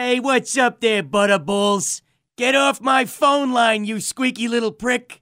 Hey, what's up there, Butterballs? Get off my phone line, you squeaky little prick.